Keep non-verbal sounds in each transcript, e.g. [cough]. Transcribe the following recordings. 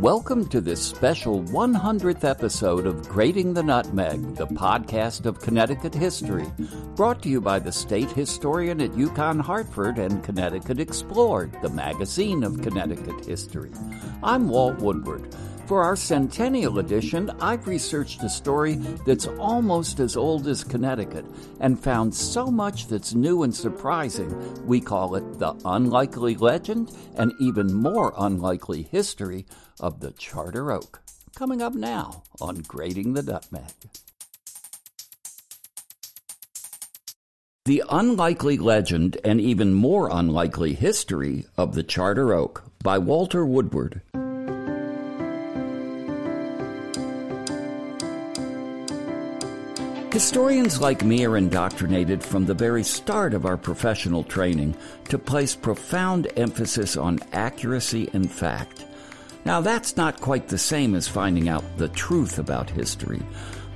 Welcome to this special 100th episode of Grating the Nutmeg, the podcast of Connecticut history, brought to you by the state historian at UConn Hartford and Connecticut Explored, the magazine of Connecticut history. I'm Walt Woodward. For our centennial edition, I've researched a story that's almost as old as Connecticut and found so much that's new and surprising, we call it the unlikely legend and even more unlikely history of the Charter Oak. Coming up now on Grating the Nutmeg. The Unlikely Legend and Even More Unlikely History of the Charter Oak by Walter Woodward. Historians like me are indoctrinated from the very start of our professional training to place profound emphasis on accuracy and fact. Now, that's not quite the same as finding out the truth about history.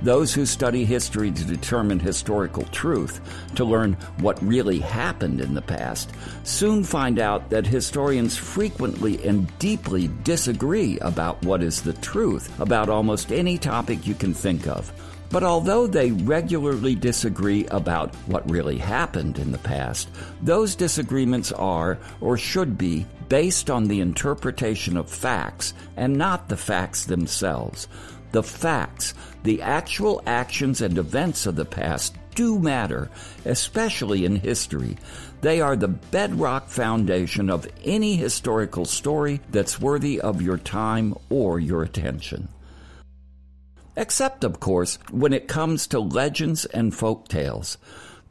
Those who study history to determine historical truth, to learn what really happened in the past, soon find out that historians frequently and deeply disagree about what is the truth about almost any topic you can think of. But although they regularly disagree about what really happened in the past, those disagreements are, or should be, based on the interpretation of facts and not the facts themselves. The facts, the actual actions and events of the past, do matter, especially in history. They are the bedrock foundation of any historical story that's worthy of your time or your attention. Except, of course, when it comes to legends and folk tales.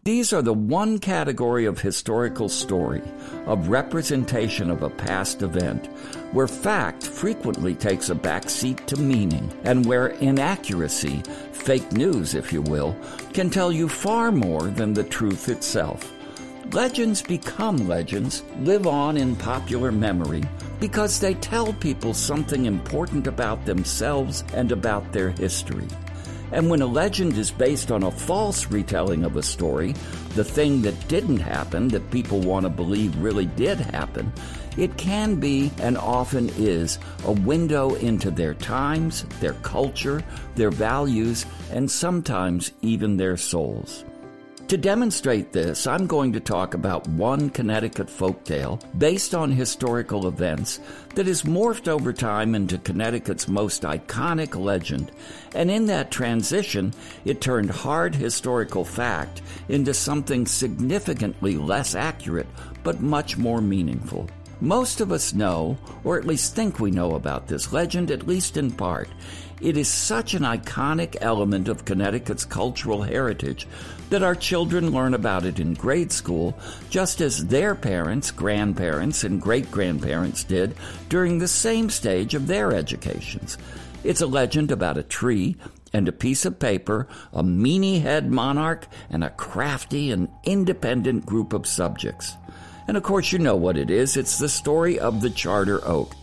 These are the one category of historical story, of representation of a past event, where fact frequently takes a backseat to meaning, and where inaccuracy, fake news if you will, can tell you far more than the truth itself. Legends become legends, live on in popular memory, because they tell people something important about themselves and about their history. And when a legend is based on a false retelling of a story, the thing that didn't happen that people want to believe really did happen, it can be and often is a window into their times, their culture, their values, and sometimes even their souls. To demonstrate this, I'm going to talk about one Connecticut folktale based on historical events that has morphed over time into Connecticut's most iconic legend. And in that transition, it turned hard historical fact into something significantly less accurate, but much more meaningful. Most of us know, or at least think we know about this legend, at least in part. It is such an iconic element of Connecticut's cultural heritage that our children learn about it in grade school, just as their parents, grandparents, and great grandparents did during the same stage of their educations. It's a legend about a tree and a piece of paper, a meanie head monarch, and a crafty and independent group of subjects. And of course, you know what it is it's the story of the Charter Oak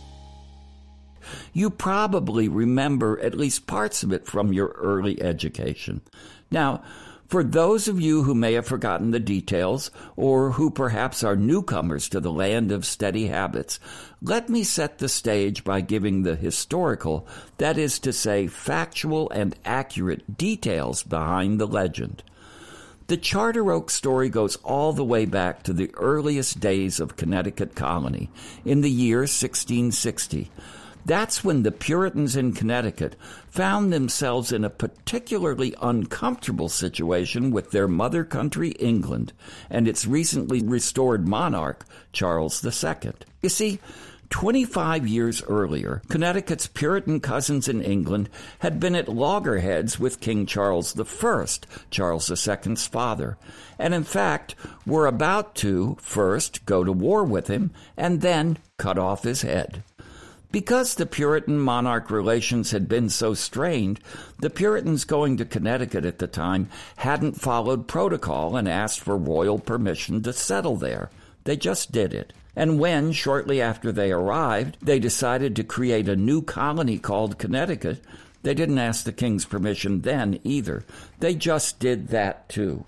you probably remember at least parts of it from your early education. Now, for those of you who may have forgotten the details, or who perhaps are newcomers to the land of steady habits, let me set the stage by giving the historical, that is to say, factual and accurate details behind the legend. The Charter Oak story goes all the way back to the earliest days of Connecticut colony, in the year 1660 that's when the Puritans in Connecticut found themselves in a particularly uncomfortable situation with their mother country, England, and its recently restored monarch, Charles II. You see, 25 years earlier, Connecticut's Puritan cousins in England had been at loggerheads with King Charles I, Charles II's father, and in fact were about to first go to war with him and then cut off his head. Because the Puritan monarch relations had been so strained, the Puritans going to Connecticut at the time hadn't followed protocol and asked for royal permission to settle there. They just did it. And when, shortly after they arrived, they decided to create a new colony called Connecticut, they didn't ask the king's permission then either. They just did that too.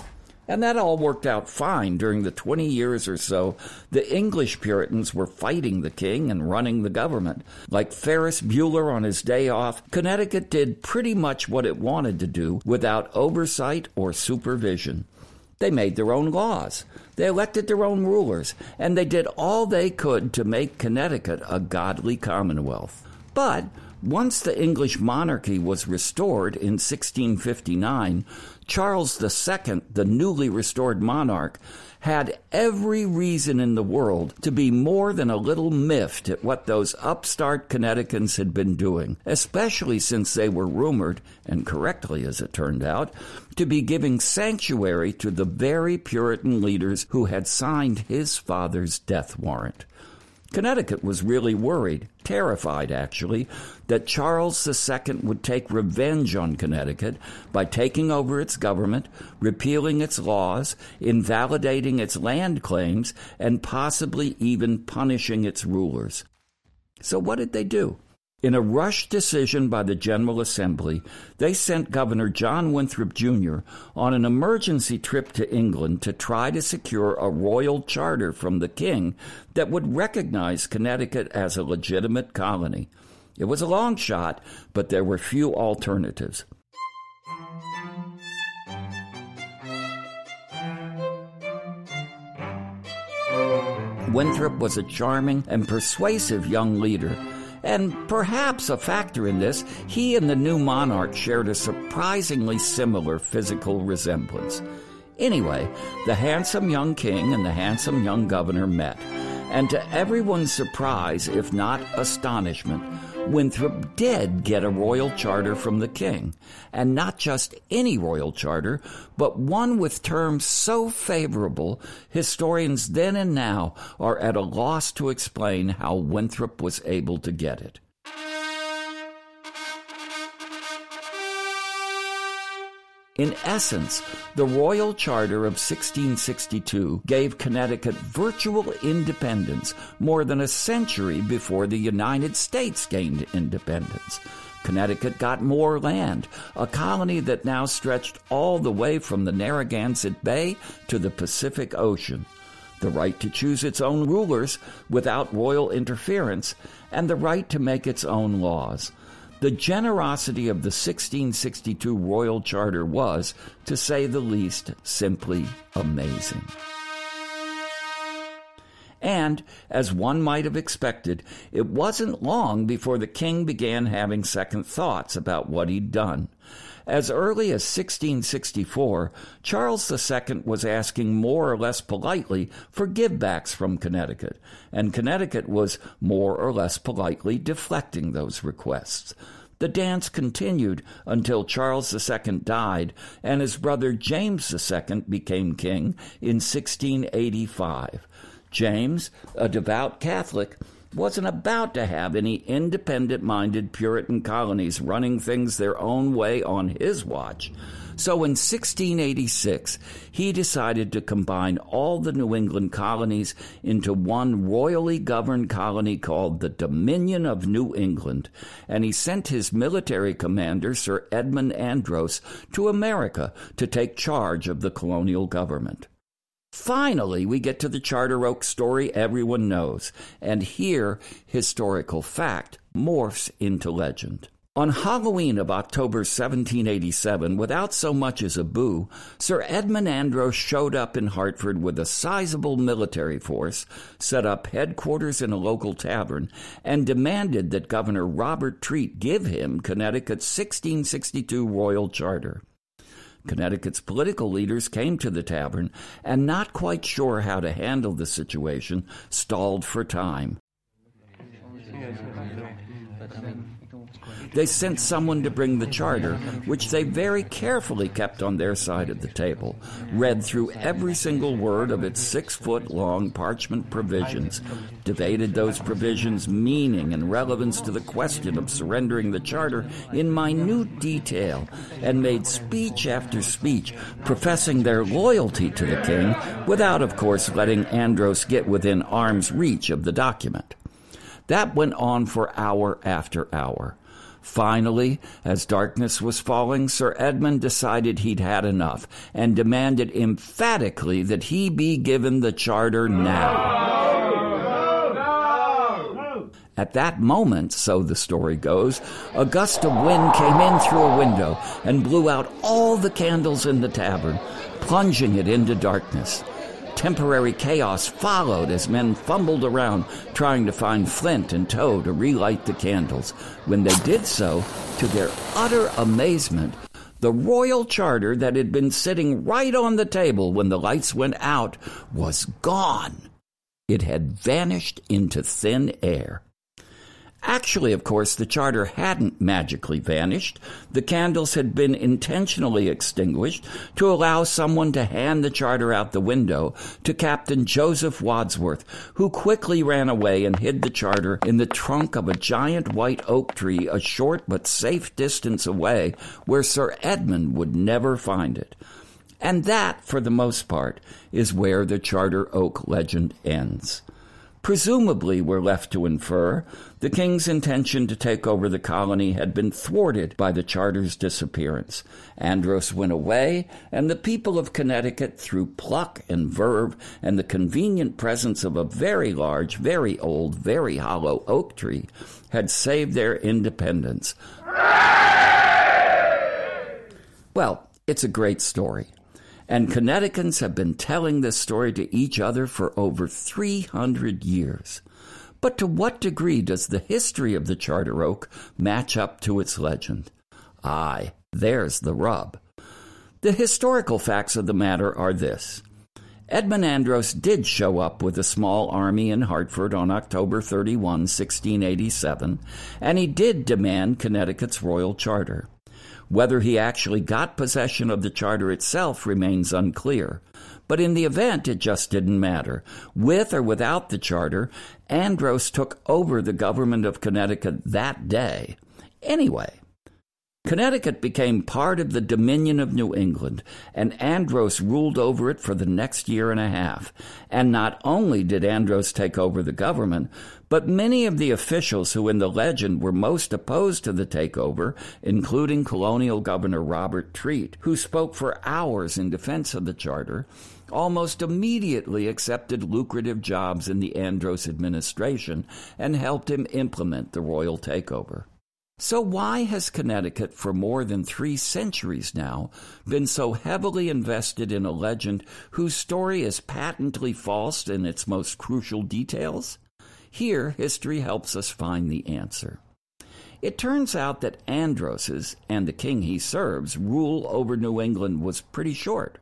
And that all worked out fine during the 20 years or so the English Puritans were fighting the king and running the government. Like Ferris Bueller on his day off, Connecticut did pretty much what it wanted to do without oversight or supervision. They made their own laws. They elected their own rulers, and they did all they could to make Connecticut a godly commonwealth. But once the English monarchy was restored in 1659, Charles II, the newly restored monarch, had every reason in the world to be more than a little miffed at what those upstart Connecticutans had been doing, especially since they were rumored, and correctly as it turned out, to be giving sanctuary to the very Puritan leaders who had signed his father's death warrant. Connecticut was really worried, terrified actually, that Charles II would take revenge on Connecticut by taking over its government, repealing its laws, invalidating its land claims, and possibly even punishing its rulers. So what did they do? In a rushed decision by the General Assembly, they sent Governor John Winthrop Jr. on an emergency trip to England to try to secure a royal charter from the king that would recognize Connecticut as a legitimate colony. It was a long shot, but there were few alternatives. Winthrop was a charming and persuasive young leader and perhaps a factor in this, he and the new monarch shared a surprisingly similar physical resemblance. Anyway, the handsome young king and the handsome young governor met, and to everyone's surprise, if not astonishment, Winthrop did get a royal charter from the king, and not just any royal charter, but one with terms so favorable historians then and now are at a loss to explain how Winthrop was able to get it. In essence, the Royal Charter of 1662 gave Connecticut virtual independence more than a century before the United States gained independence. Connecticut got more land, a colony that now stretched all the way from the Narragansett Bay to the Pacific Ocean. The right to choose its own rulers without royal interference, and the right to make its own laws. The generosity of the 1662 Royal Charter was, to say the least, simply amazing. And, as one might have expected, it wasn't long before the king began having second thoughts about what he'd done. As early as 1664, Charles II was asking more or less politely for givebacks from Connecticut, and Connecticut was more or less politely deflecting those requests. The dance continued until Charles II died and his brother James II became king in 1685. James, a devout Catholic, wasn't about to have any independent minded Puritan colonies running things their own way on his watch. So in 1686, he decided to combine all the New England colonies into one royally governed colony called the Dominion of New England, and he sent his military commander, Sir Edmund Andros, to America to take charge of the colonial government. Finally, we get to the Charter Oak story everyone knows, and here historical fact morphs into legend. On Halloween of October 1787, without so much as a boo, Sir Edmund Andros showed up in Hartford with a sizable military force, set up headquarters in a local tavern, and demanded that Governor Robert Treat give him Connecticut's 1662 Royal Charter. Connecticut's political leaders came to the tavern and, not quite sure how to handle the situation, stalled for time. They sent someone to bring the charter, which they very carefully kept on their side of the table, read through every single word of its six foot long parchment provisions, debated those provisions' meaning and relevance to the question of surrendering the charter in minute detail, and made speech after speech professing their loyalty to the king, without, of course, letting Andros get within arm's reach of the document. That went on for hour after hour. Finally, as darkness was falling, Sir Edmund decided he'd had enough and demanded emphatically that he be given the charter now. At that moment, so the story goes, a gust of wind came in through a window and blew out all the candles in the tavern, plunging it into darkness. Temporary chaos followed as men fumbled around trying to find flint and tow to relight the candles. When they did so, to their utter amazement, the royal charter that had been sitting right on the table when the lights went out was gone. It had vanished into thin air. Actually, of course, the charter hadn't magically vanished. The candles had been intentionally extinguished to allow someone to hand the charter out the window to Captain Joseph Wadsworth, who quickly ran away and hid the charter in the trunk of a giant white oak tree a short but safe distance away where Sir Edmund would never find it. And that, for the most part, is where the Charter Oak legend ends. Presumably, we're left to infer, the king's intention to take over the colony had been thwarted by the charter's disappearance. Andros went away, and the people of Connecticut, through pluck and verve and the convenient presence of a very large, very old, very hollow oak tree, had saved their independence. Well, it's a great story. And Connecticutans have been telling this story to each other for over 300 years. But to what degree does the history of the Charter Oak match up to its legend? Aye, there's the rub. The historical facts of the matter are this. Edmund Andros did show up with a small army in Hartford on October 31, 1687, and he did demand Connecticut's royal charter. Whether he actually got possession of the charter itself remains unclear. But in the event, it just didn't matter. With or without the charter, Andros took over the government of Connecticut that day. Anyway, Connecticut became part of the Dominion of New England, and Andros ruled over it for the next year and a half. And not only did Andros take over the government, but many of the officials who in the legend were most opposed to the takeover, including colonial governor Robert Treat, who spoke for hours in defense of the charter, almost immediately accepted lucrative jobs in the Andros administration and helped him implement the royal takeover. So, why has Connecticut, for more than three centuries now, been so heavily invested in a legend whose story is patently false in its most crucial details? Here, history helps us find the answer. It turns out that Andros's and the king he serves rule over New England was pretty short.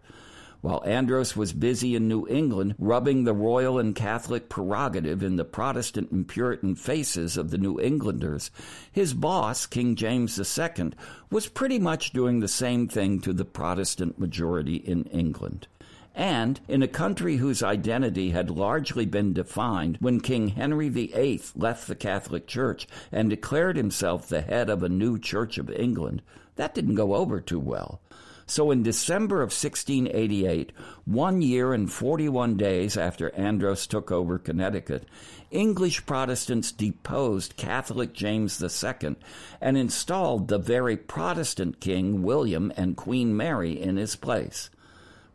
While Andros was busy in New England rubbing the royal and Catholic prerogative in the Protestant and Puritan faces of the New Englanders, his boss, King James II, was pretty much doing the same thing to the Protestant majority in England. And in a country whose identity had largely been defined when King Henry VIII left the Catholic Church and declared himself the head of a new Church of England, that didn't go over too well. So in December of 1688, one year and 41 days after Andros took over Connecticut, English Protestants deposed Catholic James II and installed the very Protestant King William and Queen Mary in his place.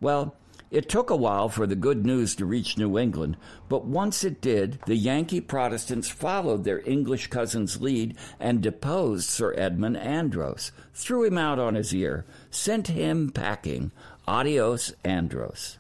Well, it took a while for the good news to reach New England, but once it did, the Yankee Protestants followed their English cousin's lead and deposed Sir Edmund Andros, threw him out on his ear, sent him packing. Adios, Andros.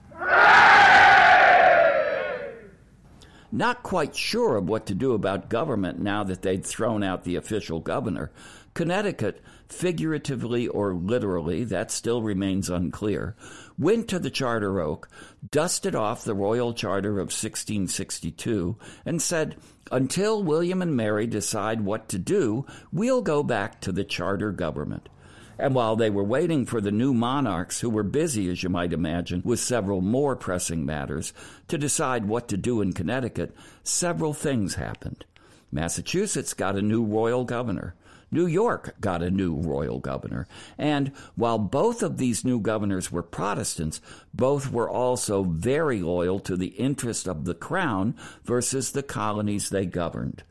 Not quite sure of what to do about government now that they'd thrown out the official governor, Connecticut, figuratively or literally, that still remains unclear, went to the Charter Oak, dusted off the Royal Charter of 1662, and said, Until William and Mary decide what to do, we'll go back to the charter government. And while they were waiting for the new monarchs, who were busy, as you might imagine, with several more pressing matters, to decide what to do in Connecticut, several things happened. Massachusetts got a new royal governor. New York got a new royal governor. And while both of these new governors were Protestants, both were also very loyal to the interest of the crown versus the colonies they governed.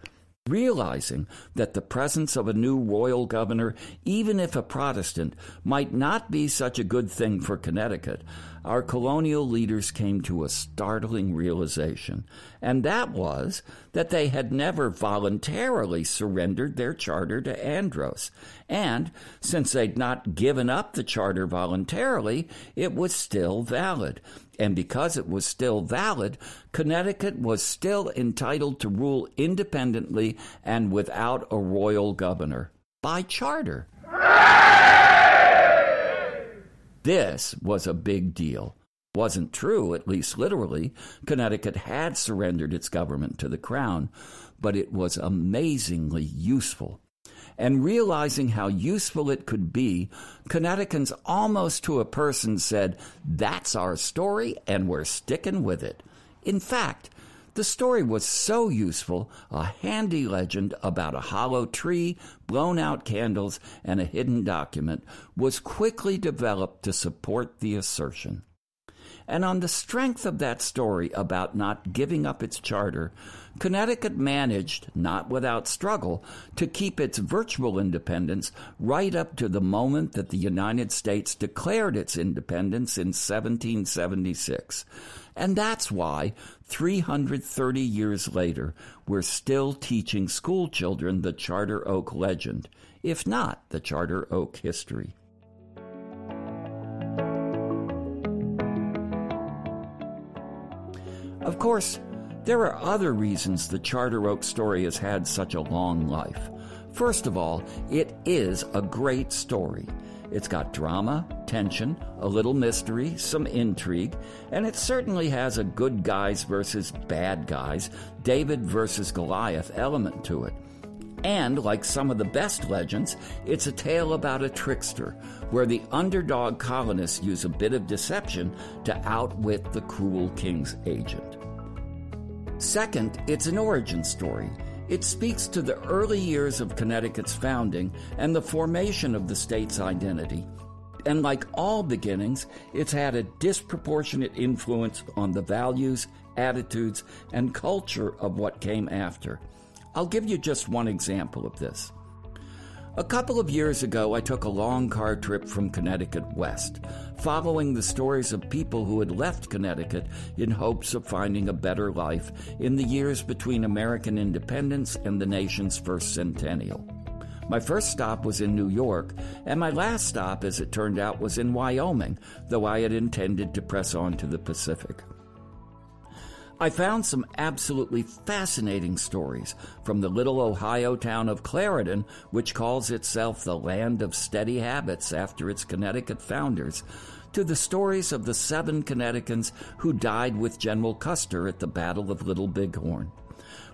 realizing that the presence of a new royal governor, even if a Protestant, might not be such a good thing for Connecticut, our colonial leaders came to a startling realization, and that was that they had never voluntarily surrendered their charter to Andros. And since they'd not given up the charter voluntarily, it was still valid. And because it was still valid, Connecticut was still entitled to rule independently and without a royal governor by charter. This was a big deal. Wasn't true, at least literally. Connecticut had surrendered its government to the crown, but it was amazingly useful and realizing how useful it could be, Connecticutans almost to a person said, That's our story, and we're sticking with it. In fact, the story was so useful, a handy legend about a hollow tree, blown out candles, and a hidden document was quickly developed to support the assertion. And on the strength of that story about not giving up its charter, Connecticut managed, not without struggle, to keep its virtual independence right up to the moment that the United States declared its independence in 1776. And that's why, 330 years later, we're still teaching school children the Charter Oak legend, if not the Charter Oak history. Of course, there are other reasons the Charter Oak story has had such a long life. First of all, it is a great story. It's got drama, tension, a little mystery, some intrigue, and it certainly has a good guys versus bad guys, David versus Goliath element to it. And like some of the best legends, it's a tale about a trickster, where the underdog colonists use a bit of deception to outwit the cruel king's agent. Second, it's an origin story. It speaks to the early years of Connecticut's founding and the formation of the state's identity. And like all beginnings, it's had a disproportionate influence on the values, attitudes, and culture of what came after. I'll give you just one example of this. A couple of years ago, I took a long car trip from Connecticut west, following the stories of people who had left Connecticut in hopes of finding a better life in the years between American independence and the nation's first centennial. My first stop was in New York, and my last stop, as it turned out, was in Wyoming, though I had intended to press on to the Pacific. I found some absolutely fascinating stories from the little Ohio town of Clarendon, which calls itself the land of steady habits after its Connecticut founders, to the stories of the seven Connecticutans who died with General Custer at the Battle of Little Bighorn.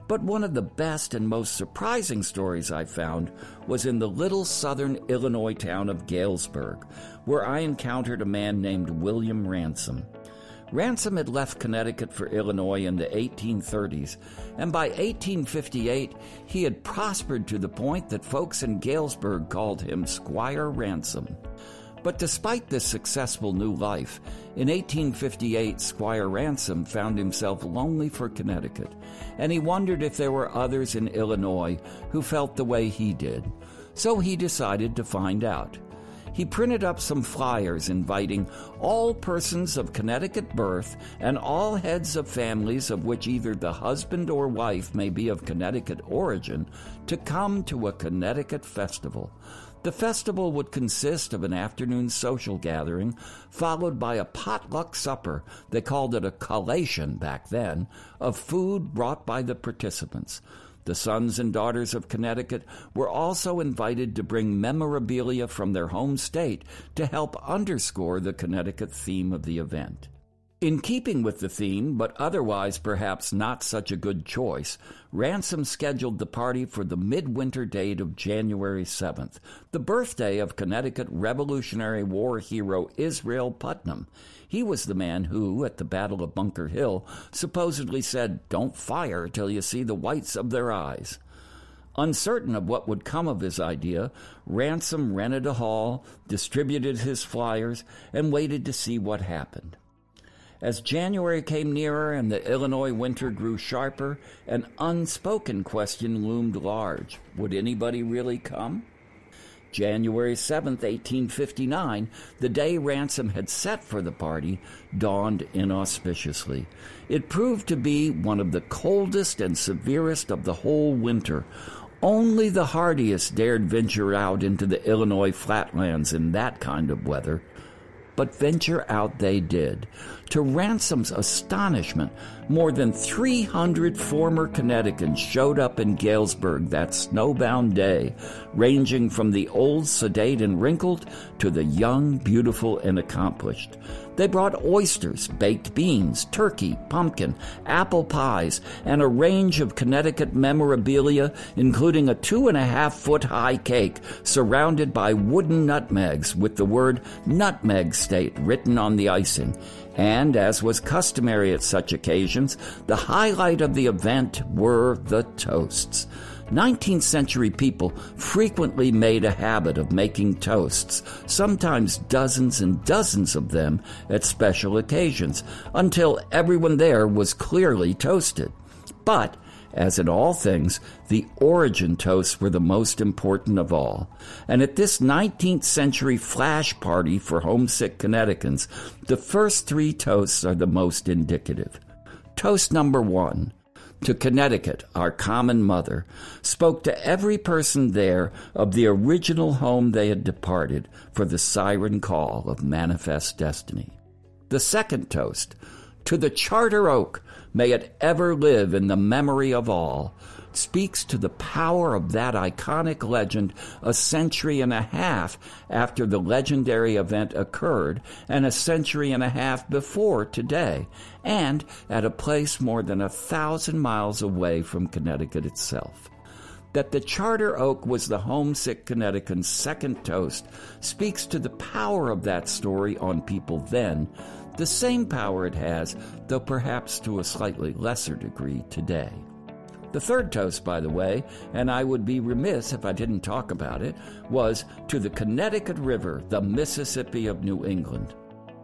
But one of the best and most surprising stories I found was in the little southern Illinois town of Galesburg, where I encountered a man named William Ransom. Ransom had left Connecticut for Illinois in the 1830s, and by 1858 he had prospered to the point that folks in Galesburg called him Squire Ransom. But despite this successful new life, in 1858 Squire Ransom found himself lonely for Connecticut, and he wondered if there were others in Illinois who felt the way he did. So he decided to find out he printed up some flyers inviting all persons of Connecticut birth and all heads of families of which either the husband or wife may be of Connecticut origin to come to a Connecticut festival. The festival would consist of an afternoon social gathering, followed by a potluck supper, they called it a collation back then, of food brought by the participants. The sons and daughters of Connecticut were also invited to bring memorabilia from their home state to help underscore the Connecticut theme of the event. In keeping with the theme, but otherwise perhaps not such a good choice, Ransom scheduled the party for the midwinter date of January 7th, the birthday of Connecticut Revolutionary War hero Israel Putnam. He was the man who, at the Battle of Bunker Hill, supposedly said, Don't fire till you see the whites of their eyes. Uncertain of what would come of his idea, Ransom rented a hall, distributed his flyers, and waited to see what happened. As January came nearer and the Illinois winter grew sharper, an unspoken question loomed large. Would anybody really come? January 7, 1859, the day Ransom had set for the party, dawned inauspiciously. It proved to be one of the coldest and severest of the whole winter. Only the hardiest dared venture out into the Illinois flatlands in that kind of weather. But venture out they did. To Ransom's astonishment, more than 300 former Connecticutans showed up in Galesburg that snowbound day, ranging from the old, sedate, and wrinkled to the young, beautiful, and accomplished. They brought oysters, baked beans, turkey, pumpkin, apple pies, and a range of Connecticut memorabilia, including a two and a half foot high cake surrounded by wooden nutmegs with the word Nutmeg State written on the icing. And as was customary at such occasions, the highlight of the event were the toasts. 19th century people frequently made a habit of making toasts, sometimes dozens and dozens of them at special occasions, until everyone there was clearly toasted. But, as in all things, the origin toasts were the most important of all. And at this 19th century flash party for homesick Connecticutans, the first three toasts are the most indicative. Toast number one to Connecticut, our common mother, spoke to every person there of the original home they had departed for the siren call of manifest destiny. The second toast, to the charter oak, may it ever live in the memory of all, speaks to the power of that iconic legend a century and a half after the legendary event occurred and a century and a half before today, and at a place more than a thousand miles away from Connecticut itself. That the Charter Oak was the homesick Connecticut's second toast speaks to the power of that story on people then, the same power it has, though perhaps to a slightly lesser degree today. The third toast, by the way, and I would be remiss if I didn't talk about it, was to the Connecticut River, the Mississippi of New England.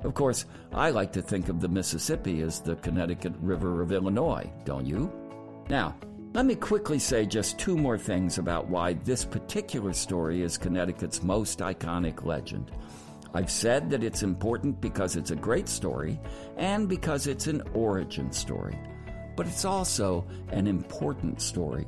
Of course, I like to think of the Mississippi as the Connecticut River of Illinois, don't you? Now, let me quickly say just two more things about why this particular story is Connecticut's most iconic legend. I've said that it's important because it's a great story and because it's an origin story but it's also an important story.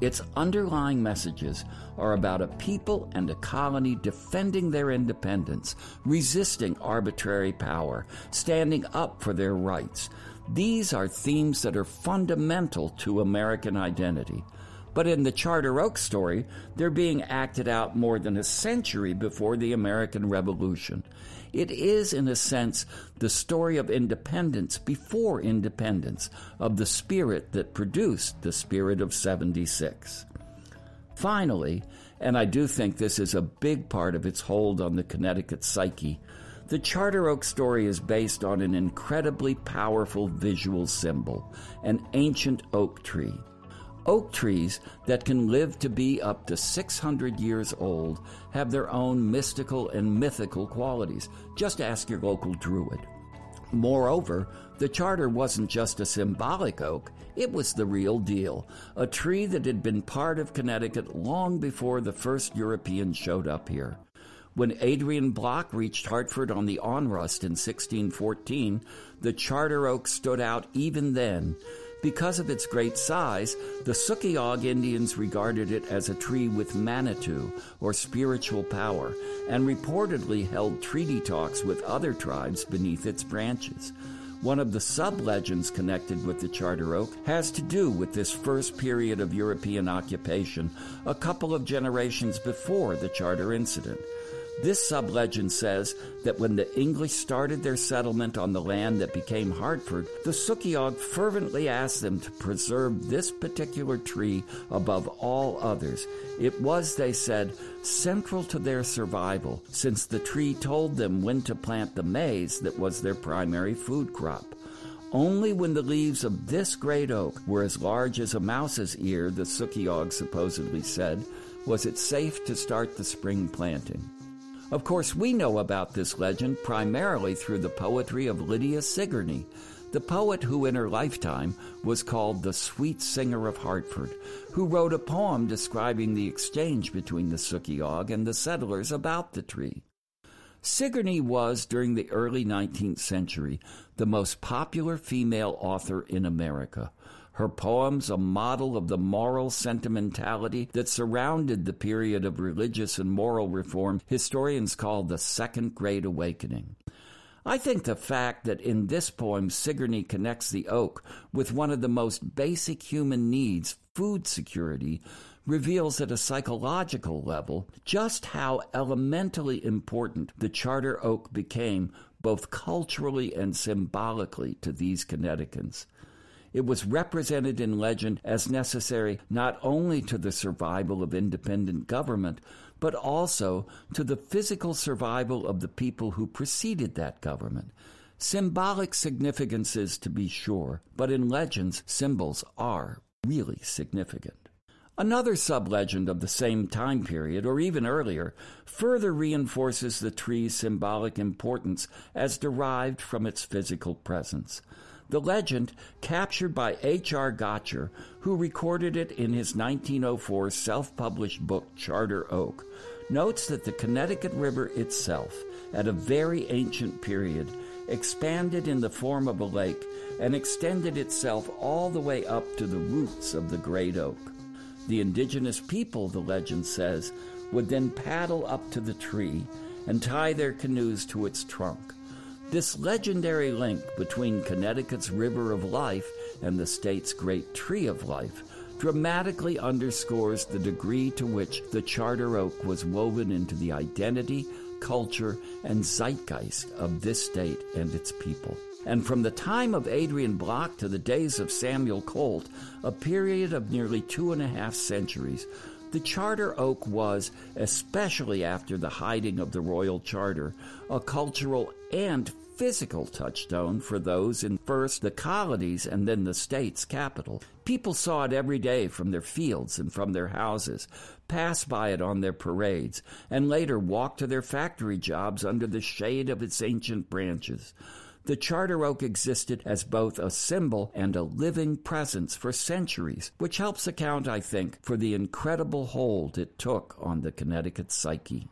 Its underlying messages are about a people and a colony defending their independence, resisting arbitrary power, standing up for their rights. These are themes that are fundamental to American identity. But in the Charter Oak story, they're being acted out more than a century before the American Revolution. It is, in a sense, the story of independence before independence, of the spirit that produced the spirit of 76. Finally, and I do think this is a big part of its hold on the Connecticut psyche, the Charter Oak story is based on an incredibly powerful visual symbol, an ancient oak tree. Oak trees that can live to be up to 600 years old have their own mystical and mythical qualities. Just ask your local druid. Moreover, the charter wasn't just a symbolic oak, it was the real deal, a tree that had been part of Connecticut long before the first Europeans showed up here. When Adrian Block reached Hartford on the Onrust in 1614, the charter oak stood out even then because of its great size, the Sookyog Indians regarded it as a tree with Manitou, or spiritual power, and reportedly held treaty talks with other tribes beneath its branches. One of the sub legends connected with the Charter Oak has to do with this first period of European occupation, a couple of generations before the Charter incident. This sublegend says that when the English started their settlement on the land that became Hartford, the Sookyog fervently asked them to preserve this particular tree above all others. It was, they said, central to their survival, since the tree told them when to plant the maize that was their primary food crop. Only when the leaves of this great oak were as large as a mouse's ear, the Sookyog supposedly said, was it safe to start the spring planting. Of course, we know about this legend primarily through the poetry of Lydia Sigourney, the poet who in her lifetime was called the Sweet Singer of Hartford, who wrote a poem describing the exchange between the Sugiyog and the settlers about the tree. Sigourney was, during the early 19th century, the most popular female author in America. Her poems, a model of the moral sentimentality that surrounded the period of religious and moral reform historians call the Second Great Awakening. I think the fact that in this poem Sigourney connects the oak with one of the most basic human needs, food security, reveals at a psychological level just how elementally important the charter oak became both culturally and symbolically to these Connecticutans. It was represented in legend as necessary not only to the survival of independent government, but also to the physical survival of the people who preceded that government. Symbolic significances, to be sure, but in legends, symbols are really significant. Another sub legend of the same time period, or even earlier, further reinforces the tree's symbolic importance as derived from its physical presence. The legend, captured by H.R. Gotcher, who recorded it in his 1904 self published book Charter Oak, notes that the Connecticut River itself, at a very ancient period, expanded in the form of a lake and extended itself all the way up to the roots of the great oak. The indigenous people, the legend says, would then paddle up to the tree and tie their canoes to its trunk. This legendary link between Connecticut's River of Life and the state's Great Tree of Life dramatically underscores the degree to which the Charter Oak was woven into the identity, culture, and zeitgeist of this state and its people. And from the time of Adrian Block to the days of Samuel Colt, a period of nearly two and a half centuries, the Charter Oak was, especially after the hiding of the Royal Charter, a cultural and physical touchstone for those in first the colonies and then the state's capital. People saw it every day from their fields and from their houses, passed by it on their parades, and later walked to their factory jobs under the shade of its ancient branches. The charter oak existed as both a symbol and a living presence for centuries, which helps account, I think, for the incredible hold it took on the Connecticut psyche.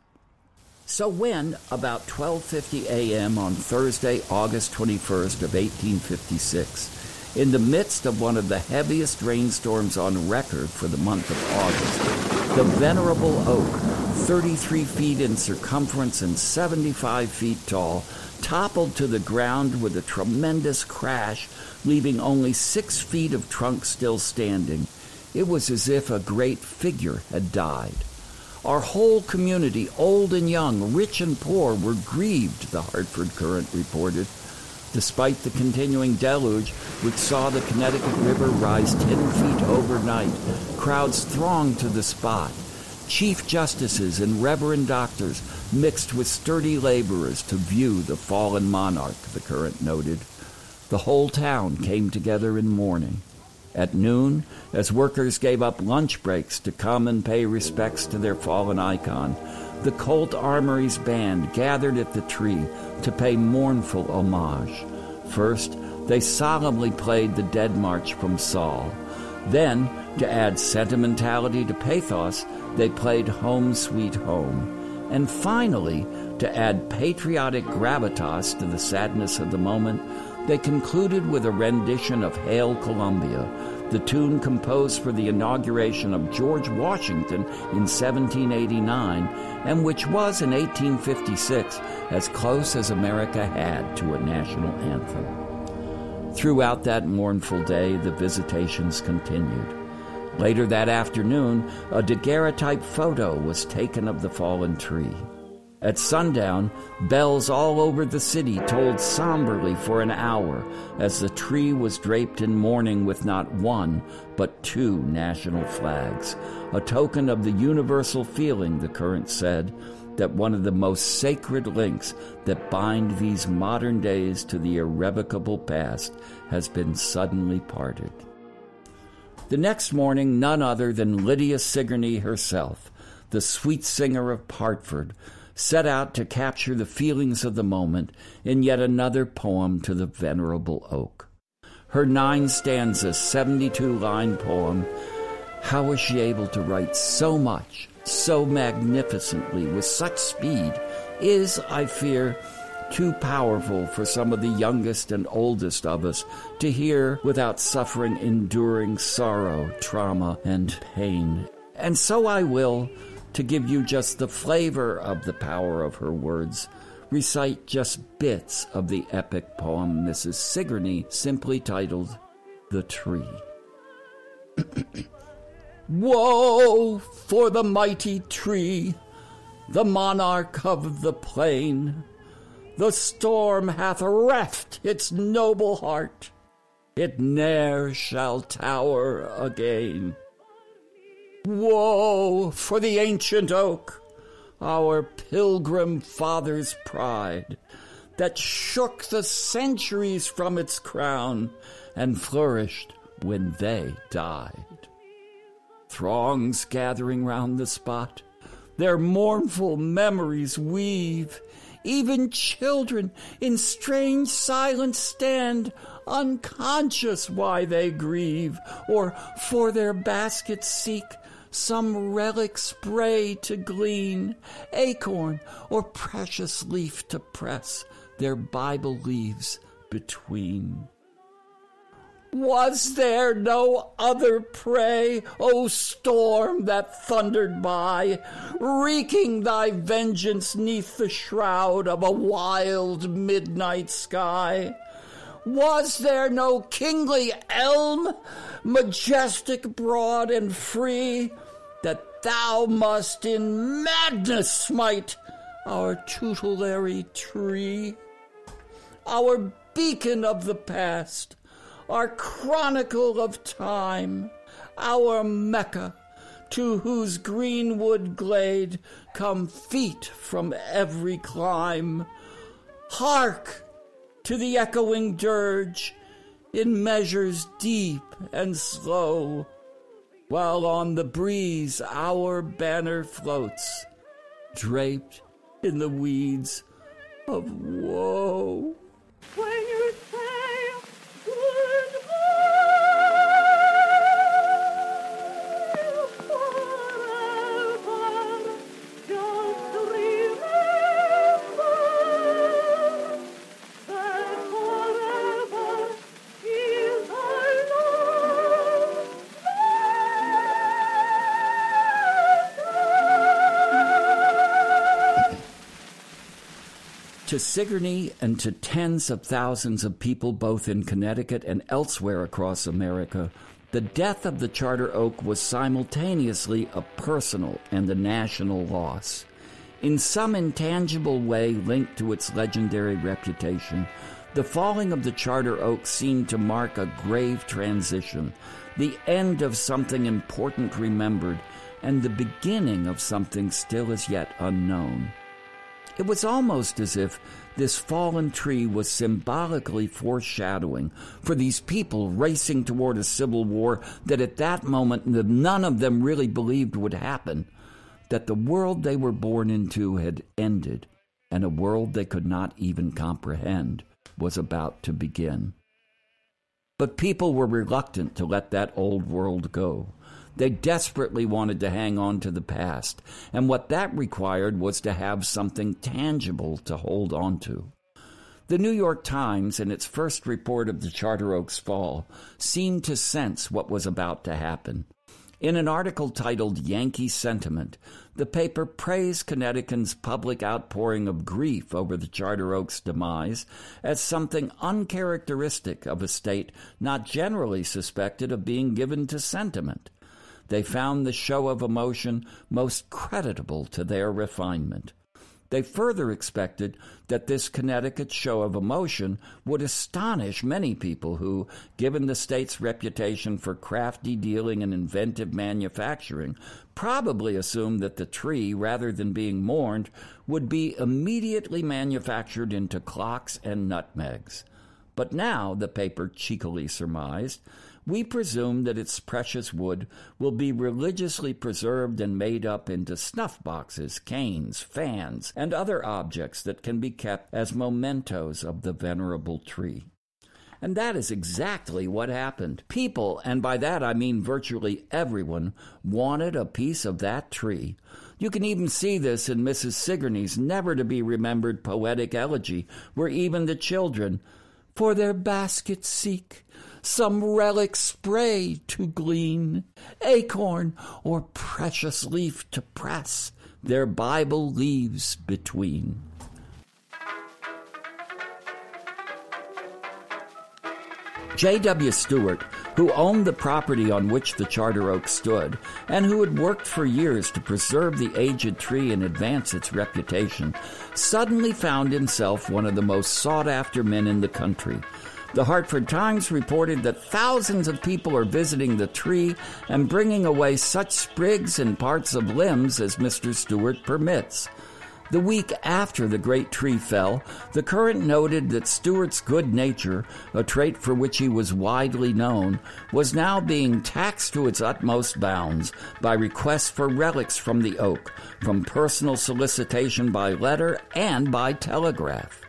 So when, about 12:50 a.m. on Thursday, August 21st of 1856, in the midst of one of the heaviest rainstorms on record for the month of August, the venerable oak, 33 feet in circumference and 75 feet tall, toppled to the ground with a tremendous crash, leaving only six feet of trunk still standing. It was as if a great figure had died. Our whole community, old and young, rich and poor, were grieved, the Hartford Courant reported. Despite the continuing deluge, which saw the Connecticut River rise 10 feet overnight, crowds thronged to the spot. Chief justices and reverend doctors mixed with sturdy laborers to view the fallen monarch, the Courant noted. The whole town came together in mourning. At noon, as workers gave up lunch breaks to come and pay respects to their fallen icon, the Colt Armory's band gathered at the tree to pay mournful homage. First, they solemnly played the Dead March from Saul. Then, to add sentimentality to pathos, they played Home Sweet Home. And finally, to add patriotic gravitas to the sadness of the moment, they concluded with a rendition of Hail Columbia, the tune composed for the inauguration of George Washington in 1789, and which was in 1856 as close as America had to a national anthem. Throughout that mournful day, the visitations continued. Later that afternoon, a daguerreotype photo was taken of the fallen tree. At sundown, bells all over the city tolled somberly for an hour as the tree was draped in mourning with not one, but two national flags, a token of the universal feeling, the Courant said, that one of the most sacred links that bind these modern days to the irrevocable past has been suddenly parted. The next morning, none other than Lydia Sigourney herself, the sweet singer of Hartford, set out to capture the feelings of the moment in yet another poem to the Venerable Oak. Her nine stanza, 72 line poem, how was she able to write so much, so magnificently, with such speed, is, I fear, too powerful for some of the youngest and oldest of us to hear without suffering enduring sorrow, trauma, and pain. And so I will, to give you just the flavor of the power of her words, recite just bits of the epic poem Mrs. Sigourney simply titled The Tree. [clears throat] Woe for the mighty tree, the monarch of the plain! The storm hath reft its noble heart, it ne'er shall tower again. Woe for the ancient oak, our pilgrim father's pride, that shook the centuries from its crown and flourished when they died. Throngs gathering round the spot, their mournful memories weave even children in strange silence stand, unconscious why they grieve, or for their baskets seek some relic spray to glean, acorn or precious leaf to press their Bible leaves between. Was there no other prey, O storm that thundered by, wreaking thy vengeance neath the shroud of a wild midnight sky? Was there no kingly elm, majestic, broad, and free, that thou must in madness smite our tutelary tree? Our beacon of the past, our chronicle of time, our Mecca, to whose greenwood glade come feet from every clime. Hark to the echoing dirge in measures deep and slow, while on the breeze our banner floats, draped in the weeds of woe. To Sigourney and to tens of thousands of people both in Connecticut and elsewhere across America, the death of the Charter Oak was simultaneously a personal and a national loss. In some intangible way linked to its legendary reputation, the falling of the Charter Oak seemed to mark a grave transition, the end of something important remembered, and the beginning of something still as yet unknown. It was almost as if this fallen tree was symbolically foreshadowing for these people racing toward a civil war that at that moment none of them really believed would happen, that the world they were born into had ended, and a world they could not even comprehend was about to begin. But people were reluctant to let that old world go. They desperately wanted to hang on to the past, and what that required was to have something tangible to hold on to. The New York Times, in its first report of the Charter Oaks fall, seemed to sense what was about to happen. In an article titled Yankee Sentiment, the paper praised Connecticut's public outpouring of grief over the Charter Oaks demise as something uncharacteristic of a state not generally suspected of being given to sentiment. They found the show of emotion most creditable to their refinement. They further expected that this Connecticut show of emotion would astonish many people who, given the state's reputation for crafty dealing and inventive manufacturing, probably assumed that the tree, rather than being mourned, would be immediately manufactured into clocks and nutmegs. But now, the paper cheekily surmised, we presume that its precious wood will be religiously preserved and made up into snuff boxes, canes, fans, and other objects that can be kept as mementos of the venerable tree. And that is exactly what happened. People, and by that I mean virtually everyone, wanted a piece of that tree. You can even see this in Mrs. Sigourney's never to be remembered poetic elegy, where even the children, for their baskets seek, some relic spray to glean, acorn or precious leaf to press, their Bible leaves between. J.W. Stuart, who owned the property on which the charter oak stood, and who had worked for years to preserve the aged tree and advance its reputation, suddenly found himself one of the most sought after men in the country. The Hartford Times reported that thousands of people are visiting the tree and bringing away such sprigs and parts of limbs as Mr. Stuart permits. The week after the great tree fell, the Courant noted that Stuart's good nature, a trait for which he was widely known, was now being taxed to its utmost bounds by requests for relics from the oak, from personal solicitation by letter and by telegraph.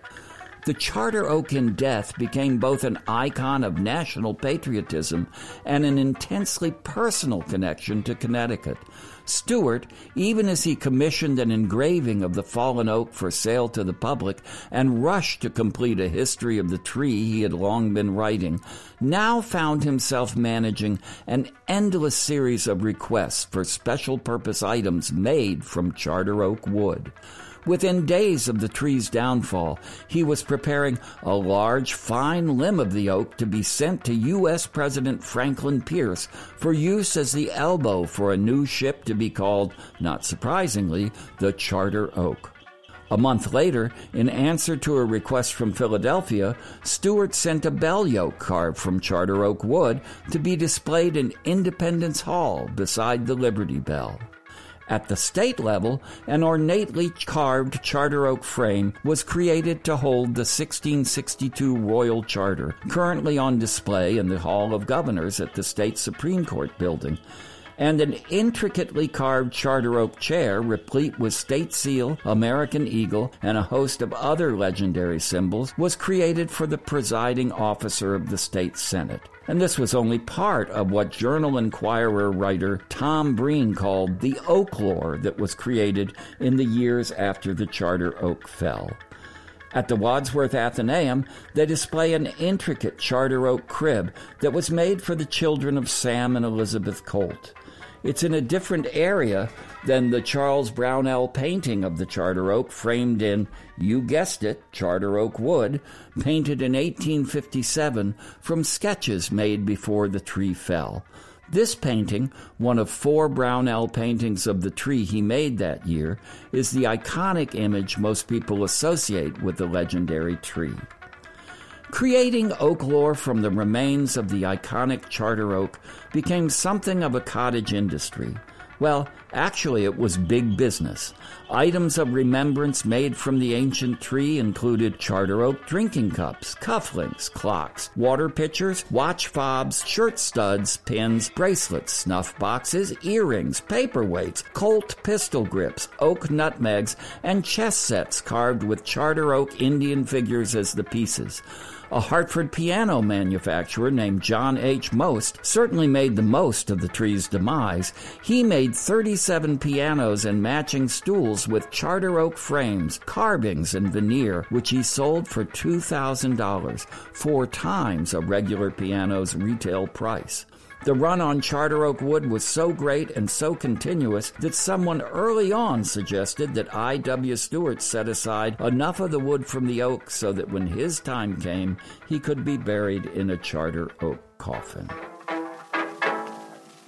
The charter oak in death became both an icon of national patriotism and an intensely personal connection to Connecticut. Stuart, even as he commissioned an engraving of the fallen oak for sale to the public and rushed to complete a history of the tree he had long been writing, now found himself managing an endless series of requests for special purpose items made from charter oak wood. Within days of the tree's downfall, he was preparing a large, fine limb of the oak to be sent to U.S. President Franklin Pierce for use as the elbow for a new ship to be called, not surprisingly, the Charter Oak. A month later, in answer to a request from Philadelphia, Stuart sent a bell yoke carved from charter oak wood to be displayed in Independence Hall beside the Liberty Bell. At the state level, an ornately carved charter oak frame was created to hold the 1662 Royal Charter, currently on display in the Hall of Governors at the state Supreme Court building and an intricately carved charter oak chair replete with state seal, American eagle, and a host of other legendary symbols was created for the presiding officer of the state senate. And this was only part of what Journal Inquirer writer Tom Breen called the oak lore that was created in the years after the charter oak fell. At the Wadsworth Atheneum, they display an intricate charter oak crib that was made for the children of Sam and Elizabeth Colt. It's in a different area than the Charles Brownell painting of the Charter Oak, framed in, you guessed it, Charter Oak wood, painted in 1857 from sketches made before the tree fell. This painting, one of four Brownell paintings of the tree he made that year, is the iconic image most people associate with the legendary tree. Creating oak lore from the remains of the iconic charter oak became something of a cottage industry. Well, actually, it was big business. Items of remembrance made from the ancient tree included charter oak drinking cups, cufflinks, clocks, water pitchers, watch fobs, shirt studs, pins, bracelets, snuff boxes, earrings, paperweights, Colt pistol grips, oak nutmegs, and chess sets carved with charter oak Indian figures as the pieces. A Hartford piano manufacturer named John H. Most certainly made the most of the tree's demise. He made 37 pianos and matching stools with charter oak frames, carvings, and veneer, which he sold for $2,000, four times a regular piano's retail price. The run on Charter Oak Wood was so great and so continuous that someone early on suggested that I.W. Stuart set aside enough of the wood from the oak so that when his time came, he could be buried in a Charter Oak coffin.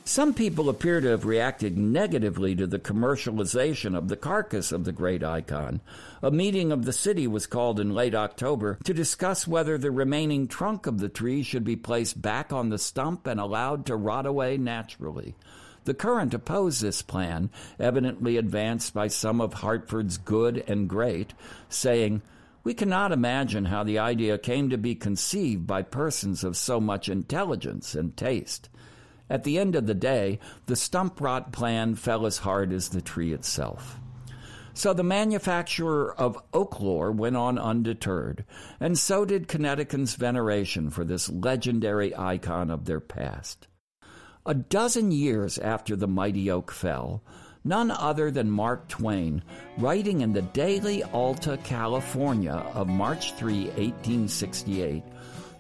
Some people appear to have reacted negatively to the commercialization of the carcass of the great icon. A meeting of the city was called in late October to discuss whether the remaining trunk of the tree should be placed back on the stump and allowed to rot away naturally. The Courant opposed this plan, evidently advanced by some of Hartford's good and great, saying, We cannot imagine how the idea came to be conceived by persons of so much intelligence and taste. At the end of the day, the stump rot plan fell as hard as the tree itself. So the manufacturer of oak lore went on undeterred, and so did Connecticut's veneration for this legendary icon of their past. A dozen years after the mighty oak fell, none other than Mark Twain, writing in the Daily Alta California of March 3, 1868,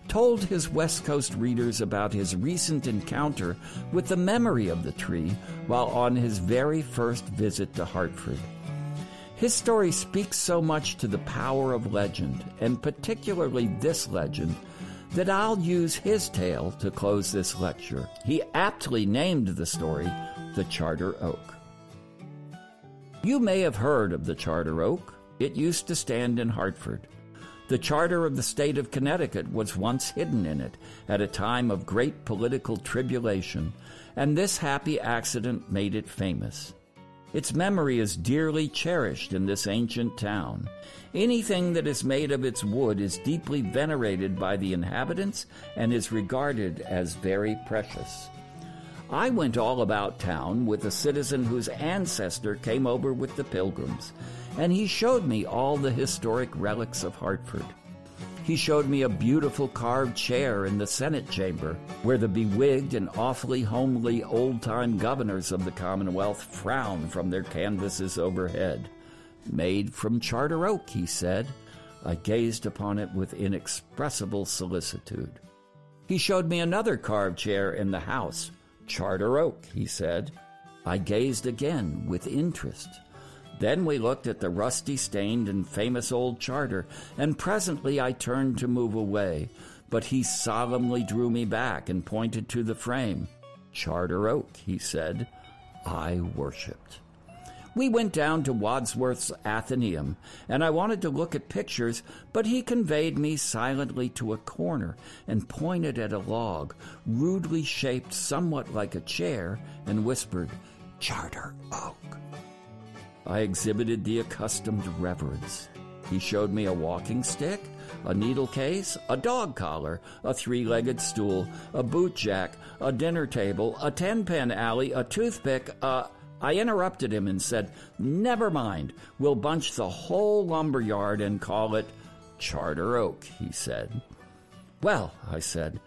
told his West Coast readers about his recent encounter with the memory of the tree while on his very first visit to Hartford. His story speaks so much to the power of legend, and particularly this legend, that I'll use his tale to close this lecture. He aptly named the story The Charter Oak. You may have heard of the Charter Oak. It used to stand in Hartford. The charter of the state of Connecticut was once hidden in it at a time of great political tribulation, and this happy accident made it famous. Its memory is dearly cherished in this ancient town. Anything that is made of its wood is deeply venerated by the inhabitants and is regarded as very precious. I went all about town with a citizen whose ancestor came over with the pilgrims, and he showed me all the historic relics of Hartford. He showed me a beautiful carved chair in the Senate chamber, where the bewigged and awfully homely old time governors of the Commonwealth frown from their canvases overhead. Made from charter oak, he said. I gazed upon it with inexpressible solicitude. He showed me another carved chair in the house, Charter Oak, he said. I gazed again with interest. Then we looked at the rusty stained and famous old charter, and presently I turned to move away, but he solemnly drew me back and pointed to the frame. Charter Oak, he said. I worshipped. We went down to Wadsworth's Atheneum, and I wanted to look at pictures, but he conveyed me silently to a corner and pointed at a log, rudely shaped somewhat like a chair, and whispered, Charter Oak. I exhibited the accustomed reverence. He showed me a walking stick, a needle case, a dog collar, a three legged stool, a boot jack, a dinner table, a ten pen alley, a toothpick, a I interrupted him and said, Never mind. We'll bunch the whole lumber yard and call it Charter Oak, he said. Well, I said,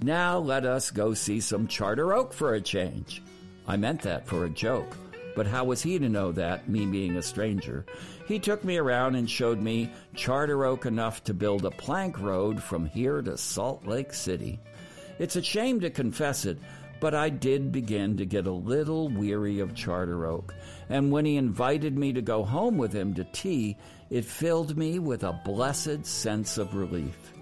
now let us go see some Charter Oak for a change. I meant that for a joke, but how was he to know that, me being a stranger? He took me around and showed me Charter Oak enough to build a plank road from here to Salt Lake City. It's a shame to confess it, but I did begin to get a little weary of Charter Oak, and when he invited me to go home with him to tea, it filled me with a blessed sense of relief.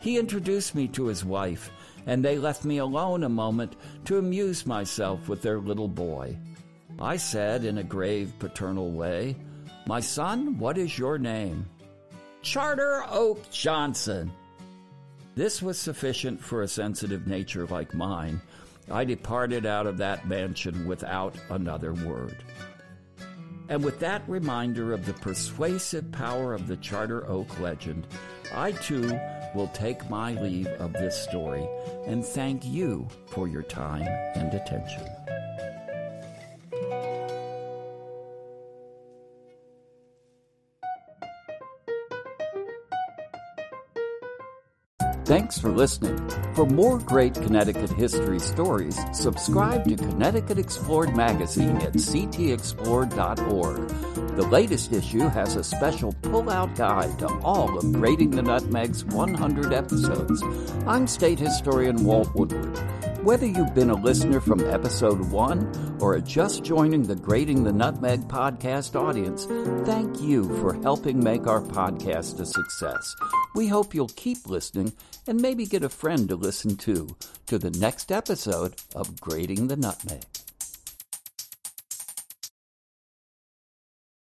He introduced me to his wife, and they left me alone a moment to amuse myself with their little boy. I said in a grave paternal way, My son, what is your name? Charter Oak Johnson. This was sufficient for a sensitive nature like mine I departed out of that mansion without another word. And with that reminder of the persuasive power of the Charter Oak legend, I too will take my leave of this story and thank you for your time and attention. Thanks for listening. For more great Connecticut history stories, subscribe to Connecticut Explored magazine at ctexplored.org. The latest issue has a special pull-out guide to all of Grating the Nutmeg's 100 episodes. I'm State Historian Walt Woodward. Whether you've been a listener from episode one or are just joining the Grating the Nutmeg podcast audience, thank you for helping make our podcast a success. We hope you'll keep listening and maybe get a friend to listen to to the next episode of Grating the Nutmeg.